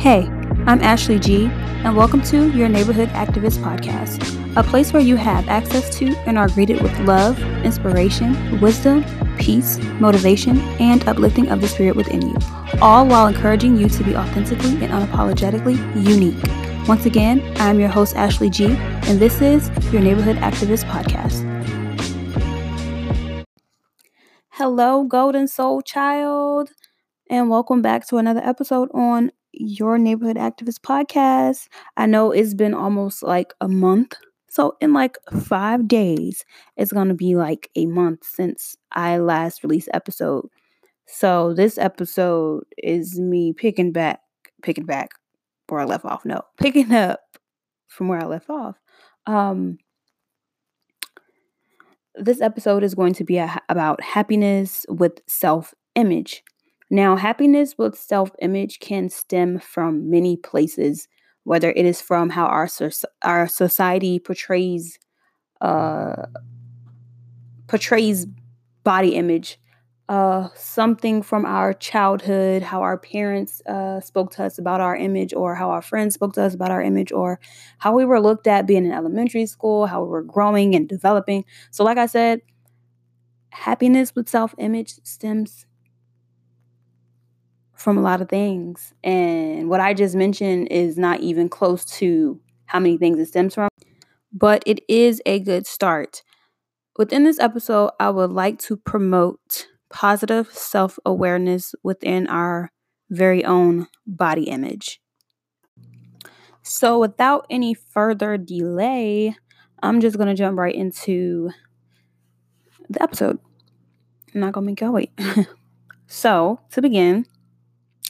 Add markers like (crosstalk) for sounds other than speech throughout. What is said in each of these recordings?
Hey, I'm Ashley G, and welcome to your Neighborhood Activist Podcast, a place where you have access to and are greeted with love, inspiration, wisdom, peace, motivation, and uplifting of the spirit within you, all while encouraging you to be authentically and unapologetically unique. Once again, I'm your host, Ashley G, and this is your Neighborhood Activist Podcast. Hello, Golden Soul Child, and welcome back to another episode on your Neighborhood Activist Podcast. I know it's been almost like a month. So, in like five days, it's going to be like a month since I last released episode. So, this episode is me picking back, picking back where I left off. No, picking up from where I left off. Um, this episode is going to be a, about happiness with self image. Now, happiness with self image can stem from many places, whether it is from how our, our society portrays uh, portrays body image, uh, something from our childhood, how our parents uh, spoke to us about our image, or how our friends spoke to us about our image, or how we were looked at being in elementary school, how we were growing and developing. So, like I said, happiness with self image stems from a lot of things. And what I just mentioned is not even close to how many things it stems from, but it is a good start. Within this episode, I would like to promote positive self awareness within our very own body image. So, without any further delay, I'm just going to jump right into the episode. I'm not going to make y'all wait. (laughs) so, to begin,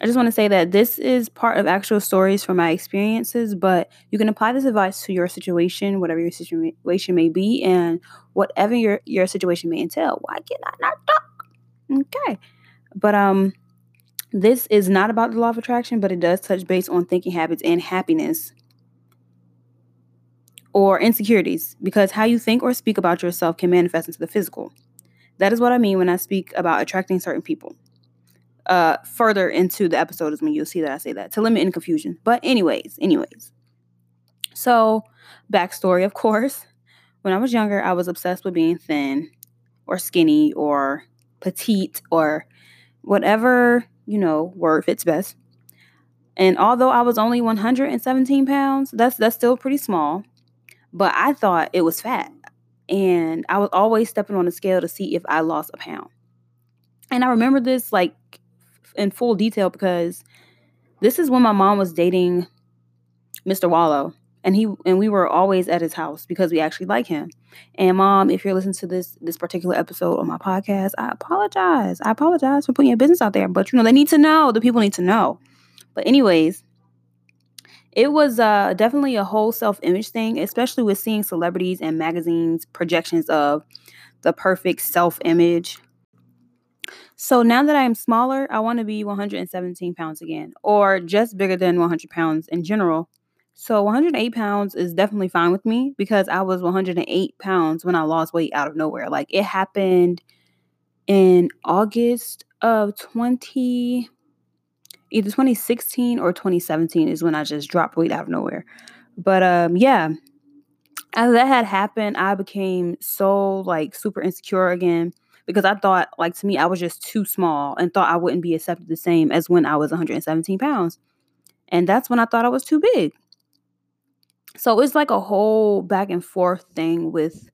I just want to say that this is part of actual stories from my experiences, but you can apply this advice to your situation, whatever your situation may be, and whatever your, your situation may entail. Why can I not talk? Okay. But um this is not about the law of attraction, but it does touch base on thinking habits and happiness or insecurities because how you think or speak about yourself can manifest into the physical. That is what I mean when I speak about attracting certain people uh further into the episode is when you'll see that I say that to limit any confusion. But anyways, anyways. So backstory, of course. When I was younger, I was obsessed with being thin or skinny or petite or whatever, you know, word fits best. And although I was only 117 pounds, that's that's still pretty small. But I thought it was fat. And I was always stepping on the scale to see if I lost a pound. And I remember this like in full detail because this is when my mom was dating Mr. Wallow and he and we were always at his house because we actually like him. And mom, if you're listening to this this particular episode of my podcast, I apologize. I apologize for putting your business out there, but you know they need to know. The people need to know. But anyways, it was uh, definitely a whole self image thing, especially with seeing celebrities and magazines projections of the perfect self image so now that I am smaller, I want to be 117 pounds again, or just bigger than 100 pounds in general. So 108 pounds is definitely fine with me because I was 108 pounds when I lost weight out of nowhere. Like it happened in August of 20, either 2016 or 2017 is when I just dropped weight out of nowhere. But um, yeah, as that had happened, I became so like super insecure again because I thought, like, to me, I was just too small and thought I wouldn't be accepted the same as when I was 117 pounds. And that's when I thought I was too big. So it's like a whole back and forth thing with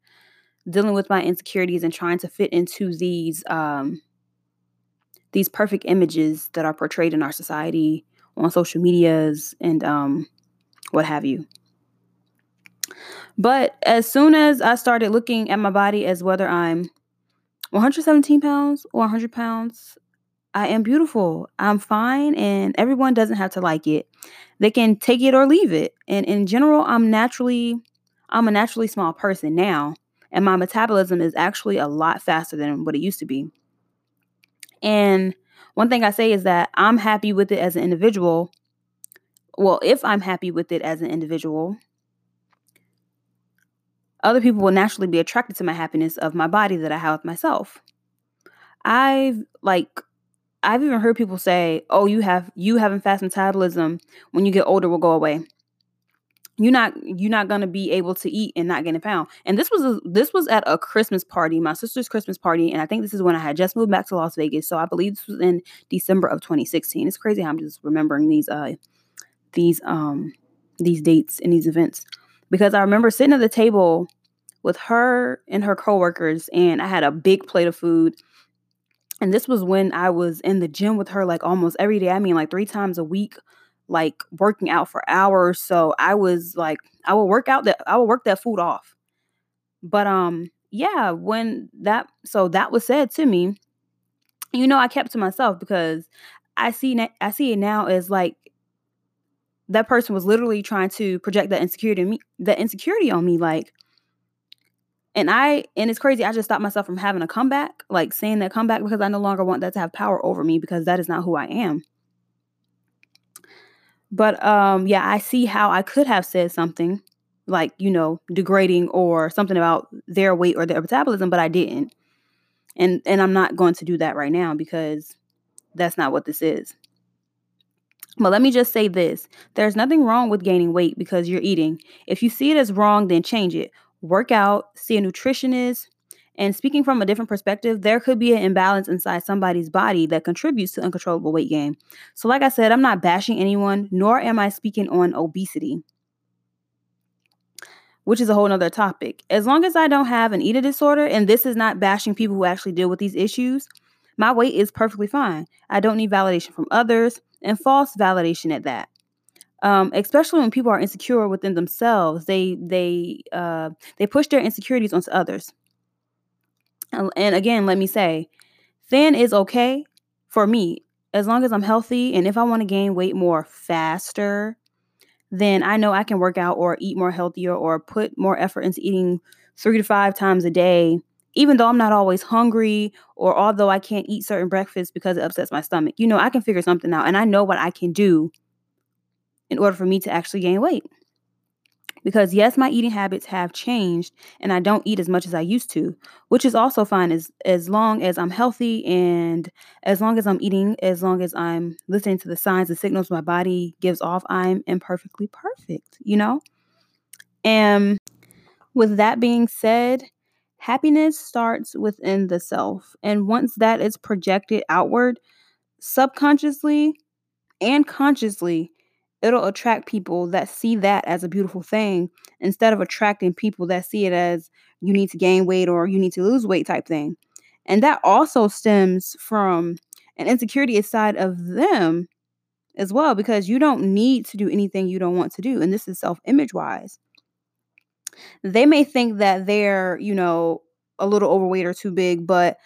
dealing with my insecurities and trying to fit into these um these perfect images that are portrayed in our society on social medias and um what have you. But as soon as I started looking at my body as whether I'm 117 pounds or 100 pounds, I am beautiful. I'm fine, and everyone doesn't have to like it. They can take it or leave it. And in general, I'm naturally, I'm a naturally small person now, and my metabolism is actually a lot faster than what it used to be. And one thing I say is that I'm happy with it as an individual. Well, if I'm happy with it as an individual, other people will naturally be attracted to my happiness of my body that I have with myself. I've like I've even heard people say, "Oh, you have you having fast metabolism when you get older will go away." You're not you're not gonna be able to eat and not gain a pound. And this was a, this was at a Christmas party, my sister's Christmas party, and I think this is when I had just moved back to Las Vegas. So I believe this was in December of 2016. It's crazy how I'm just remembering these uh these um these dates and these events because I remember sitting at the table with her and her coworkers, and I had a big plate of food and this was when I was in the gym with her like almost every day. I mean, like three times a week, like working out for hours. So I was like, I would work out that I would work that food off. But um, yeah, when that so that was said to me, you know, I kept to myself because I see I see it now as like that person was literally trying to project that insecurity me, that insecurity on me, like and I and it's crazy. I just stopped myself from having a comeback, like saying that comeback because I no longer want that to have power over me because that is not who I am. But um yeah, I see how I could have said something like, you know, degrading or something about their weight or their metabolism, but I didn't. And and I'm not going to do that right now because that's not what this is. But let me just say this there's nothing wrong with gaining weight because you're eating. If you see it as wrong, then change it work out, see a nutritionist. And speaking from a different perspective, there could be an imbalance inside somebody's body that contributes to uncontrollable weight gain. So, like I said, I'm not bashing anyone, nor am I speaking on obesity, which is a whole nother topic. As long as I don't have an eating disorder, and this is not bashing people who actually deal with these issues, my weight is perfectly fine. I don't need validation from others and false validation at that. Um, especially when people are insecure within themselves they they uh, they push their insecurities onto others. And, and again let me say thin is okay for me. As long as i'm healthy and if i want to gain weight more faster then i know i can work out or eat more healthier or put more effort into eating three to five times a day even though i'm not always hungry or although i can't eat certain breakfasts because it upsets my stomach you know i can figure something out and i know what i can do in order for me to actually gain weight. Because yes, my eating habits have changed and I don't eat as much as I used to, which is also fine as as long as I'm healthy and as long as I'm eating, as long as I'm listening to the signs and signals my body gives off, I'm imperfectly perfect, you know? And with that being said, happiness starts within the self. And once that is projected outward, subconsciously and consciously, it'll attract people that see that as a beautiful thing instead of attracting people that see it as you need to gain weight or you need to lose weight type thing. And that also stems from an insecurity side of them as well because you don't need to do anything you don't want to do and this is self-image wise. They may think that they're, you know, a little overweight or too big, but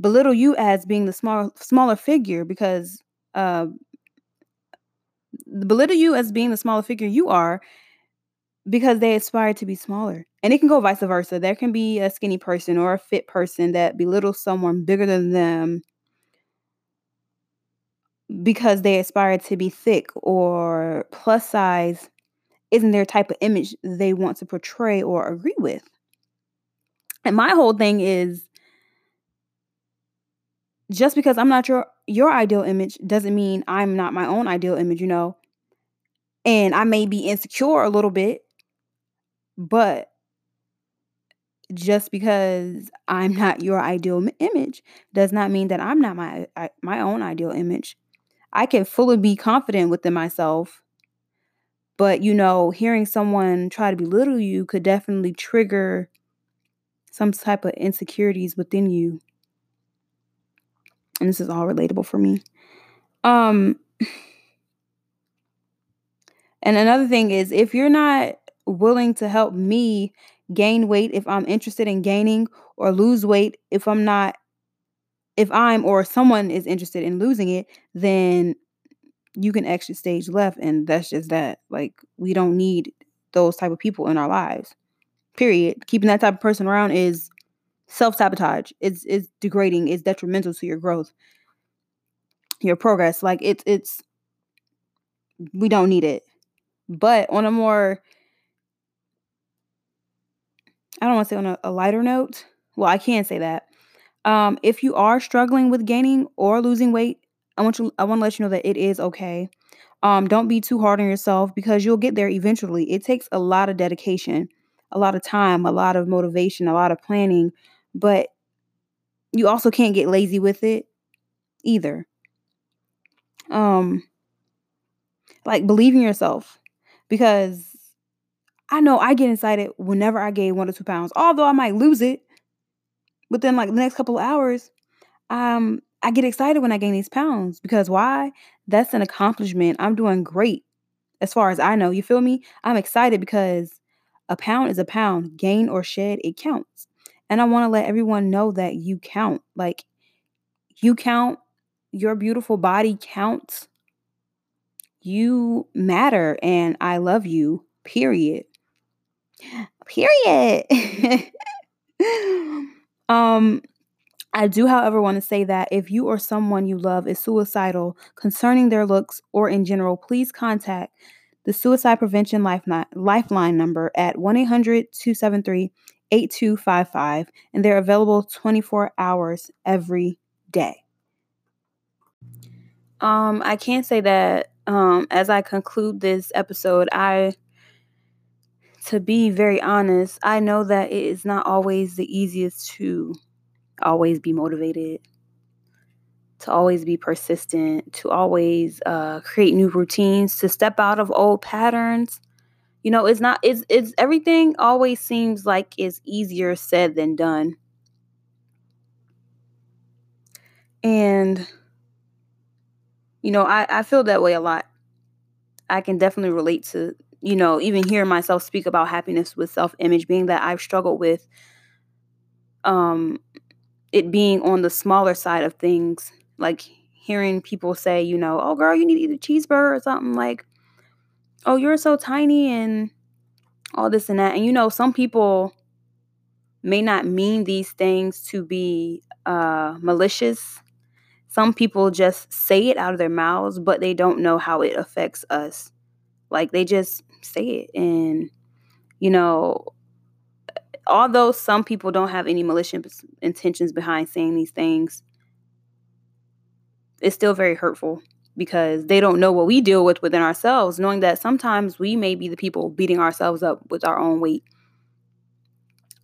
belittle you as being the small smaller figure because uh, belittle you as being the smaller figure you are because they aspire to be smaller. And it can go vice versa. There can be a skinny person or a fit person that belittles someone bigger than them because they aspire to be thick or plus size isn't their type of image they want to portray or agree with. And my whole thing is just because I'm not your your ideal image doesn't mean I'm not my own ideal image, you know. And I may be insecure a little bit, but just because I'm not your ideal image does not mean that I'm not my my own ideal image. I can fully be confident within myself, but you know, hearing someone try to belittle you could definitely trigger some type of insecurities within you and this is all relatable for me. Um (sighs) and another thing is if you're not willing to help me gain weight if I'm interested in gaining or lose weight if I'm not if I'm or someone is interested in losing it, then you can exit stage left and that's just that. Like we don't need those type of people in our lives. Period. Keeping that type of person around is self sabotage. It's it's degrading. It's detrimental to your growth, your progress. Like it's it's we don't need it. But on a more I don't want to say on a, a lighter note. Well, I can say that. Um, if you are struggling with gaining or losing weight, I want you I want to let you know that it is okay. Um, don't be too hard on yourself because you'll get there eventually. It takes a lot of dedication, a lot of time, a lot of motivation, a lot of planning, but you also can't get lazy with it either. Um like believe in yourself because I know I get excited whenever I gain one or two pounds, although I might lose it within like the next couple of hours. Um, I get excited when I gain these pounds because why? That's an accomplishment. I'm doing great as far as I know. You feel me? I'm excited because a pound is a pound, gain or shed, it counts. And I want to let everyone know that you count. Like, you count, your beautiful body counts. You matter, and I love you, period. Period. (laughs) um, I do, however, want to say that if you or someone you love is suicidal concerning their looks or in general, please contact the Suicide Prevention Lifeline number at 1 800 273 8255, and they're available 24 hours every day. Um, I can't say that um, as I conclude this episode, I, to be very honest, I know that it is not always the easiest to always be motivated, to always be persistent, to always uh, create new routines, to step out of old patterns. You know, it's not, it's, it's everything always seems like it's easier said than done. And, you know, I, I feel that way a lot. I can definitely relate to, you know, even hearing myself speak about happiness with self image, being that I've struggled with um it being on the smaller side of things, like hearing people say, you know, oh girl, you need to eat a cheeseburger or something like, oh, you're so tiny and all this and that. And you know, some people may not mean these things to be uh, malicious. Some people just say it out of their mouths, but they don't know how it affects us. Like they just say it. And, you know, although some people don't have any malicious intentions behind saying these things, it's still very hurtful because they don't know what we deal with within ourselves, knowing that sometimes we may be the people beating ourselves up with our own weight.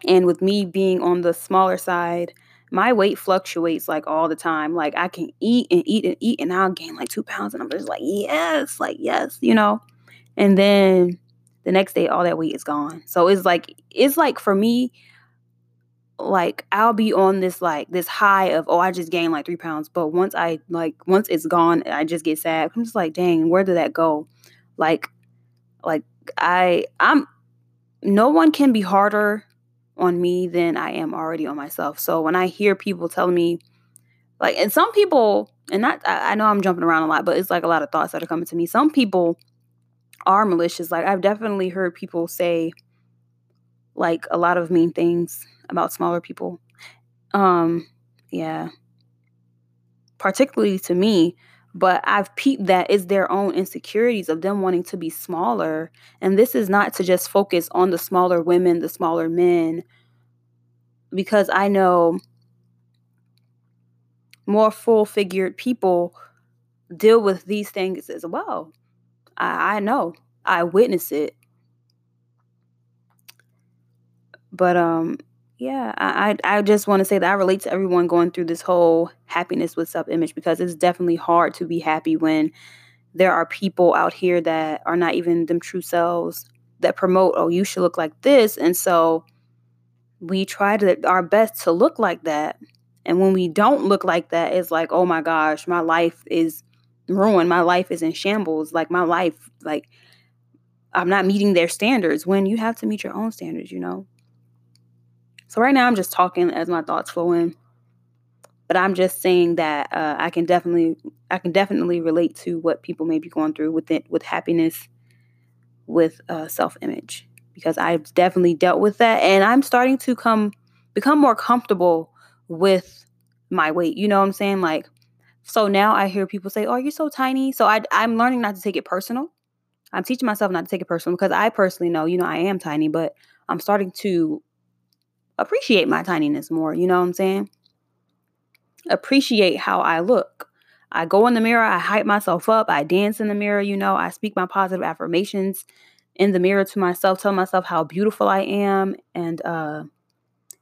And with me being on the smaller side, my weight fluctuates like all the time. Like I can eat and eat and eat, and I'll gain like two pounds, and I'm just like, yes, like yes, you know. And then the next day all that weight is gone. So it's like it's like for me, like I'll be on this like this high of oh I just gained like three pounds, but once I like once it's gone, I just get sad. I'm just like dang, where did that go? Like, like I I'm no one can be harder on me than I am already on myself. So when I hear people telling me like and some people and not I, I know I'm jumping around a lot, but it's like a lot of thoughts that are coming to me. Some people are malicious. Like I've definitely heard people say like a lot of mean things about smaller people. Um yeah. Particularly to me, but I've peeped that it's their own insecurities of them wanting to be smaller. And this is not to just focus on the smaller women, the smaller men, because I know more full figured people deal with these things as well. I, I know. I witness it. But um yeah, I I just want to say that I relate to everyone going through this whole happiness with self-image because it's definitely hard to be happy when there are people out here that are not even them true selves that promote, oh, you should look like this. And so we try to our best to look like that. And when we don't look like that, it's like, oh my gosh, my life is ruined. My life is in shambles. Like my life, like I'm not meeting their standards when you have to meet your own standards, you know? So right now I'm just talking as my thoughts flow in. But I'm just saying that uh, I can definitely I can definitely relate to what people may be going through with it, with happiness, with uh, self image, because I've definitely dealt with that, and I'm starting to come become more comfortable with my weight. You know what I'm saying? Like so now I hear people say, "Oh, you're so tiny." So I I'm learning not to take it personal. I'm teaching myself not to take it personal because I personally know, you know, I am tiny, but I'm starting to appreciate my tininess more. You know what I'm saying? appreciate how I look. I go in the mirror, I hype myself up, I dance in the mirror, you know, I speak my positive affirmations in the mirror to myself, tell myself how beautiful I am. And, uh,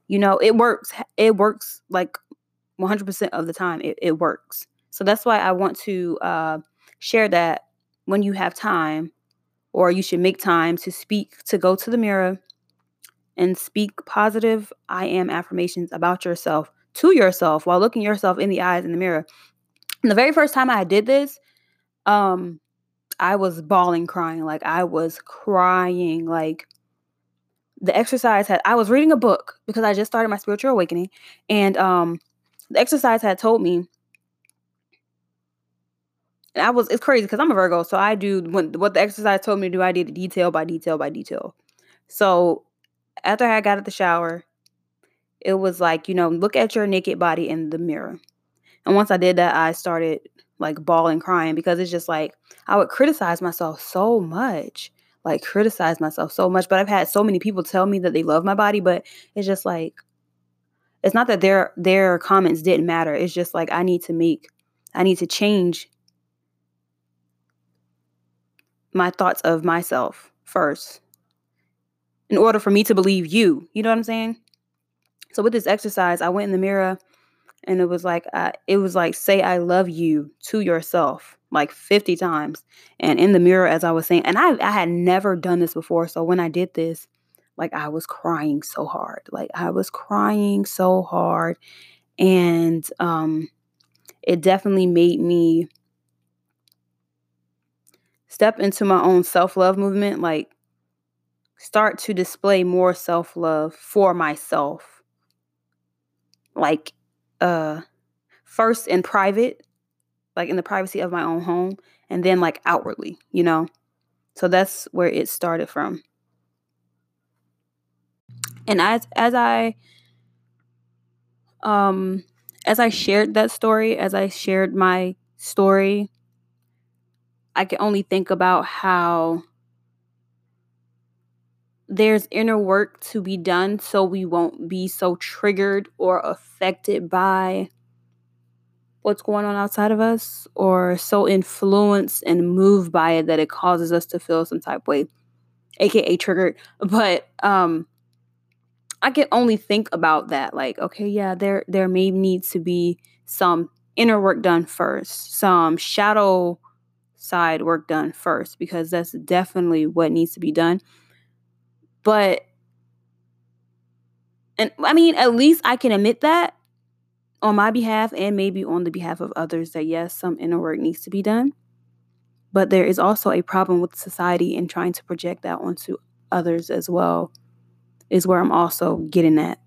you know, it works. It works like 100% of the time. It, it works. So that's why I want to uh, share that when you have time, or you should make time to speak, to go to the mirror and speak positive I am affirmations about yourself to yourself while looking yourself in the eyes in the mirror. And the very first time I did this, um, I was bawling, crying. Like I was crying. Like the exercise had I was reading a book because I just started my spiritual awakening. And um the exercise had told me and I was it's crazy because I'm a Virgo, so I do when what the exercise told me to do, I did detail by detail by detail. So after I got out the shower, it was like, you know, look at your naked body in the mirror. And once I did that, I started like bawling, crying because it's just like I would criticize myself so much, like criticize myself so much. But I've had so many people tell me that they love my body, but it's just like it's not that their their comments didn't matter. It's just like I need to make I need to change my thoughts of myself first in order for me to believe you. You know what I'm saying? So with this exercise, I went in the mirror and it was like uh, it was like say I love you to yourself like 50 times and in the mirror as I was saying and I I had never done this before so when I did this like I was crying so hard like I was crying so hard and um it definitely made me step into my own self-love movement like start to display more self-love for myself. Like uh first in private like in the privacy of my own home and then like outwardly you know? So that's where it started from. And as as i um as i shared that story as i shared my story i can only think about how there's inner work to be done so we won't be so triggered or affected by what's going on outside of us or so influenced and moved by it that it causes us to feel some type way aka triggered. (laughs) But um i can only think about that like okay yeah there there may need to be some inner work done first some shadow side work done first because that's definitely what needs to be done but and I mean, at least I can admit that on my behalf and maybe on the behalf of others that yes, some inner work needs to be done. But there is also a problem with society and trying to project that onto others as well, is where I'm also getting at.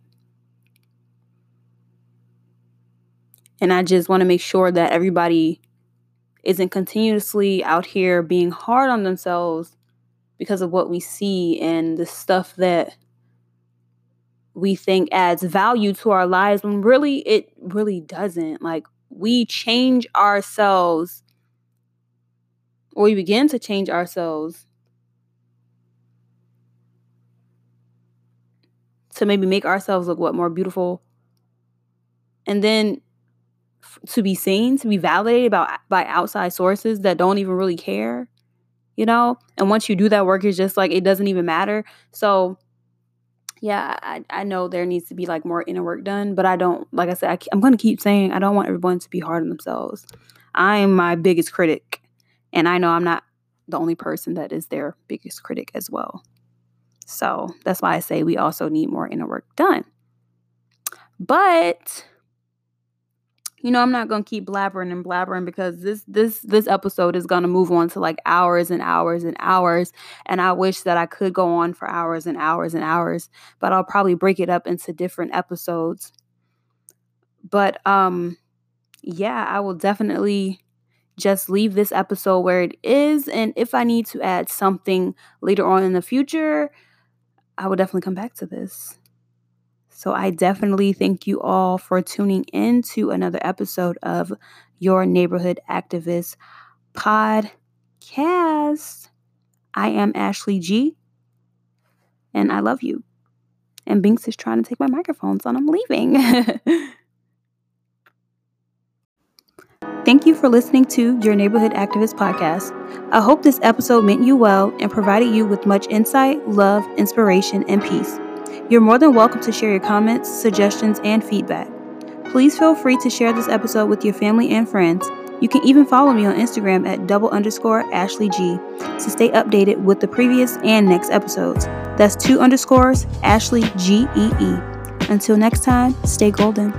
And I just want to make sure that everybody isn't continuously out here being hard on themselves because of what we see and the stuff that we think adds value to our lives when really it really doesn't. Like we change ourselves or we begin to change ourselves to maybe make ourselves look what more beautiful and then to be seen to be validated by by outside sources that don't even really care you know? And once you do that work, it's just like it doesn't even matter. So, yeah, I, I know there needs to be like more inner work done, but I don't, like I said, I, I'm going to keep saying I don't want everyone to be hard on themselves. I am my biggest critic, and I know I'm not the only person that is their biggest critic as well. So that's why I say we also need more inner work done. But you know, I'm not gonna keep blabbering and blabbering because this this this episode is gonna move on to like hours and hours and hours. And I wish that I could go on for hours and hours and hours, but I'll probably break it up into different episodes. But um yeah, I will definitely just leave this episode where it is. And if I need to add something later on in the future, I will definitely come back to this. So I definitely thank you all for tuning in to another episode of Your Neighborhood Activist podcast. I am Ashley G, and I love you. And Binks is trying to take my microphone, so I'm leaving. (laughs) Thank you for listening to Your Neighborhood Activist podcast. I hope this episode meant you well and provided you with much insight, love, inspiration, and peace. You're more than welcome to share your comments, suggestions, and feedback. Please feel free to share this episode with your family and friends. You can even follow me on Instagram at double underscore Ashley G to stay updated with the previous and next episodes. That's two underscores Ashley G E E. Until next time, stay golden.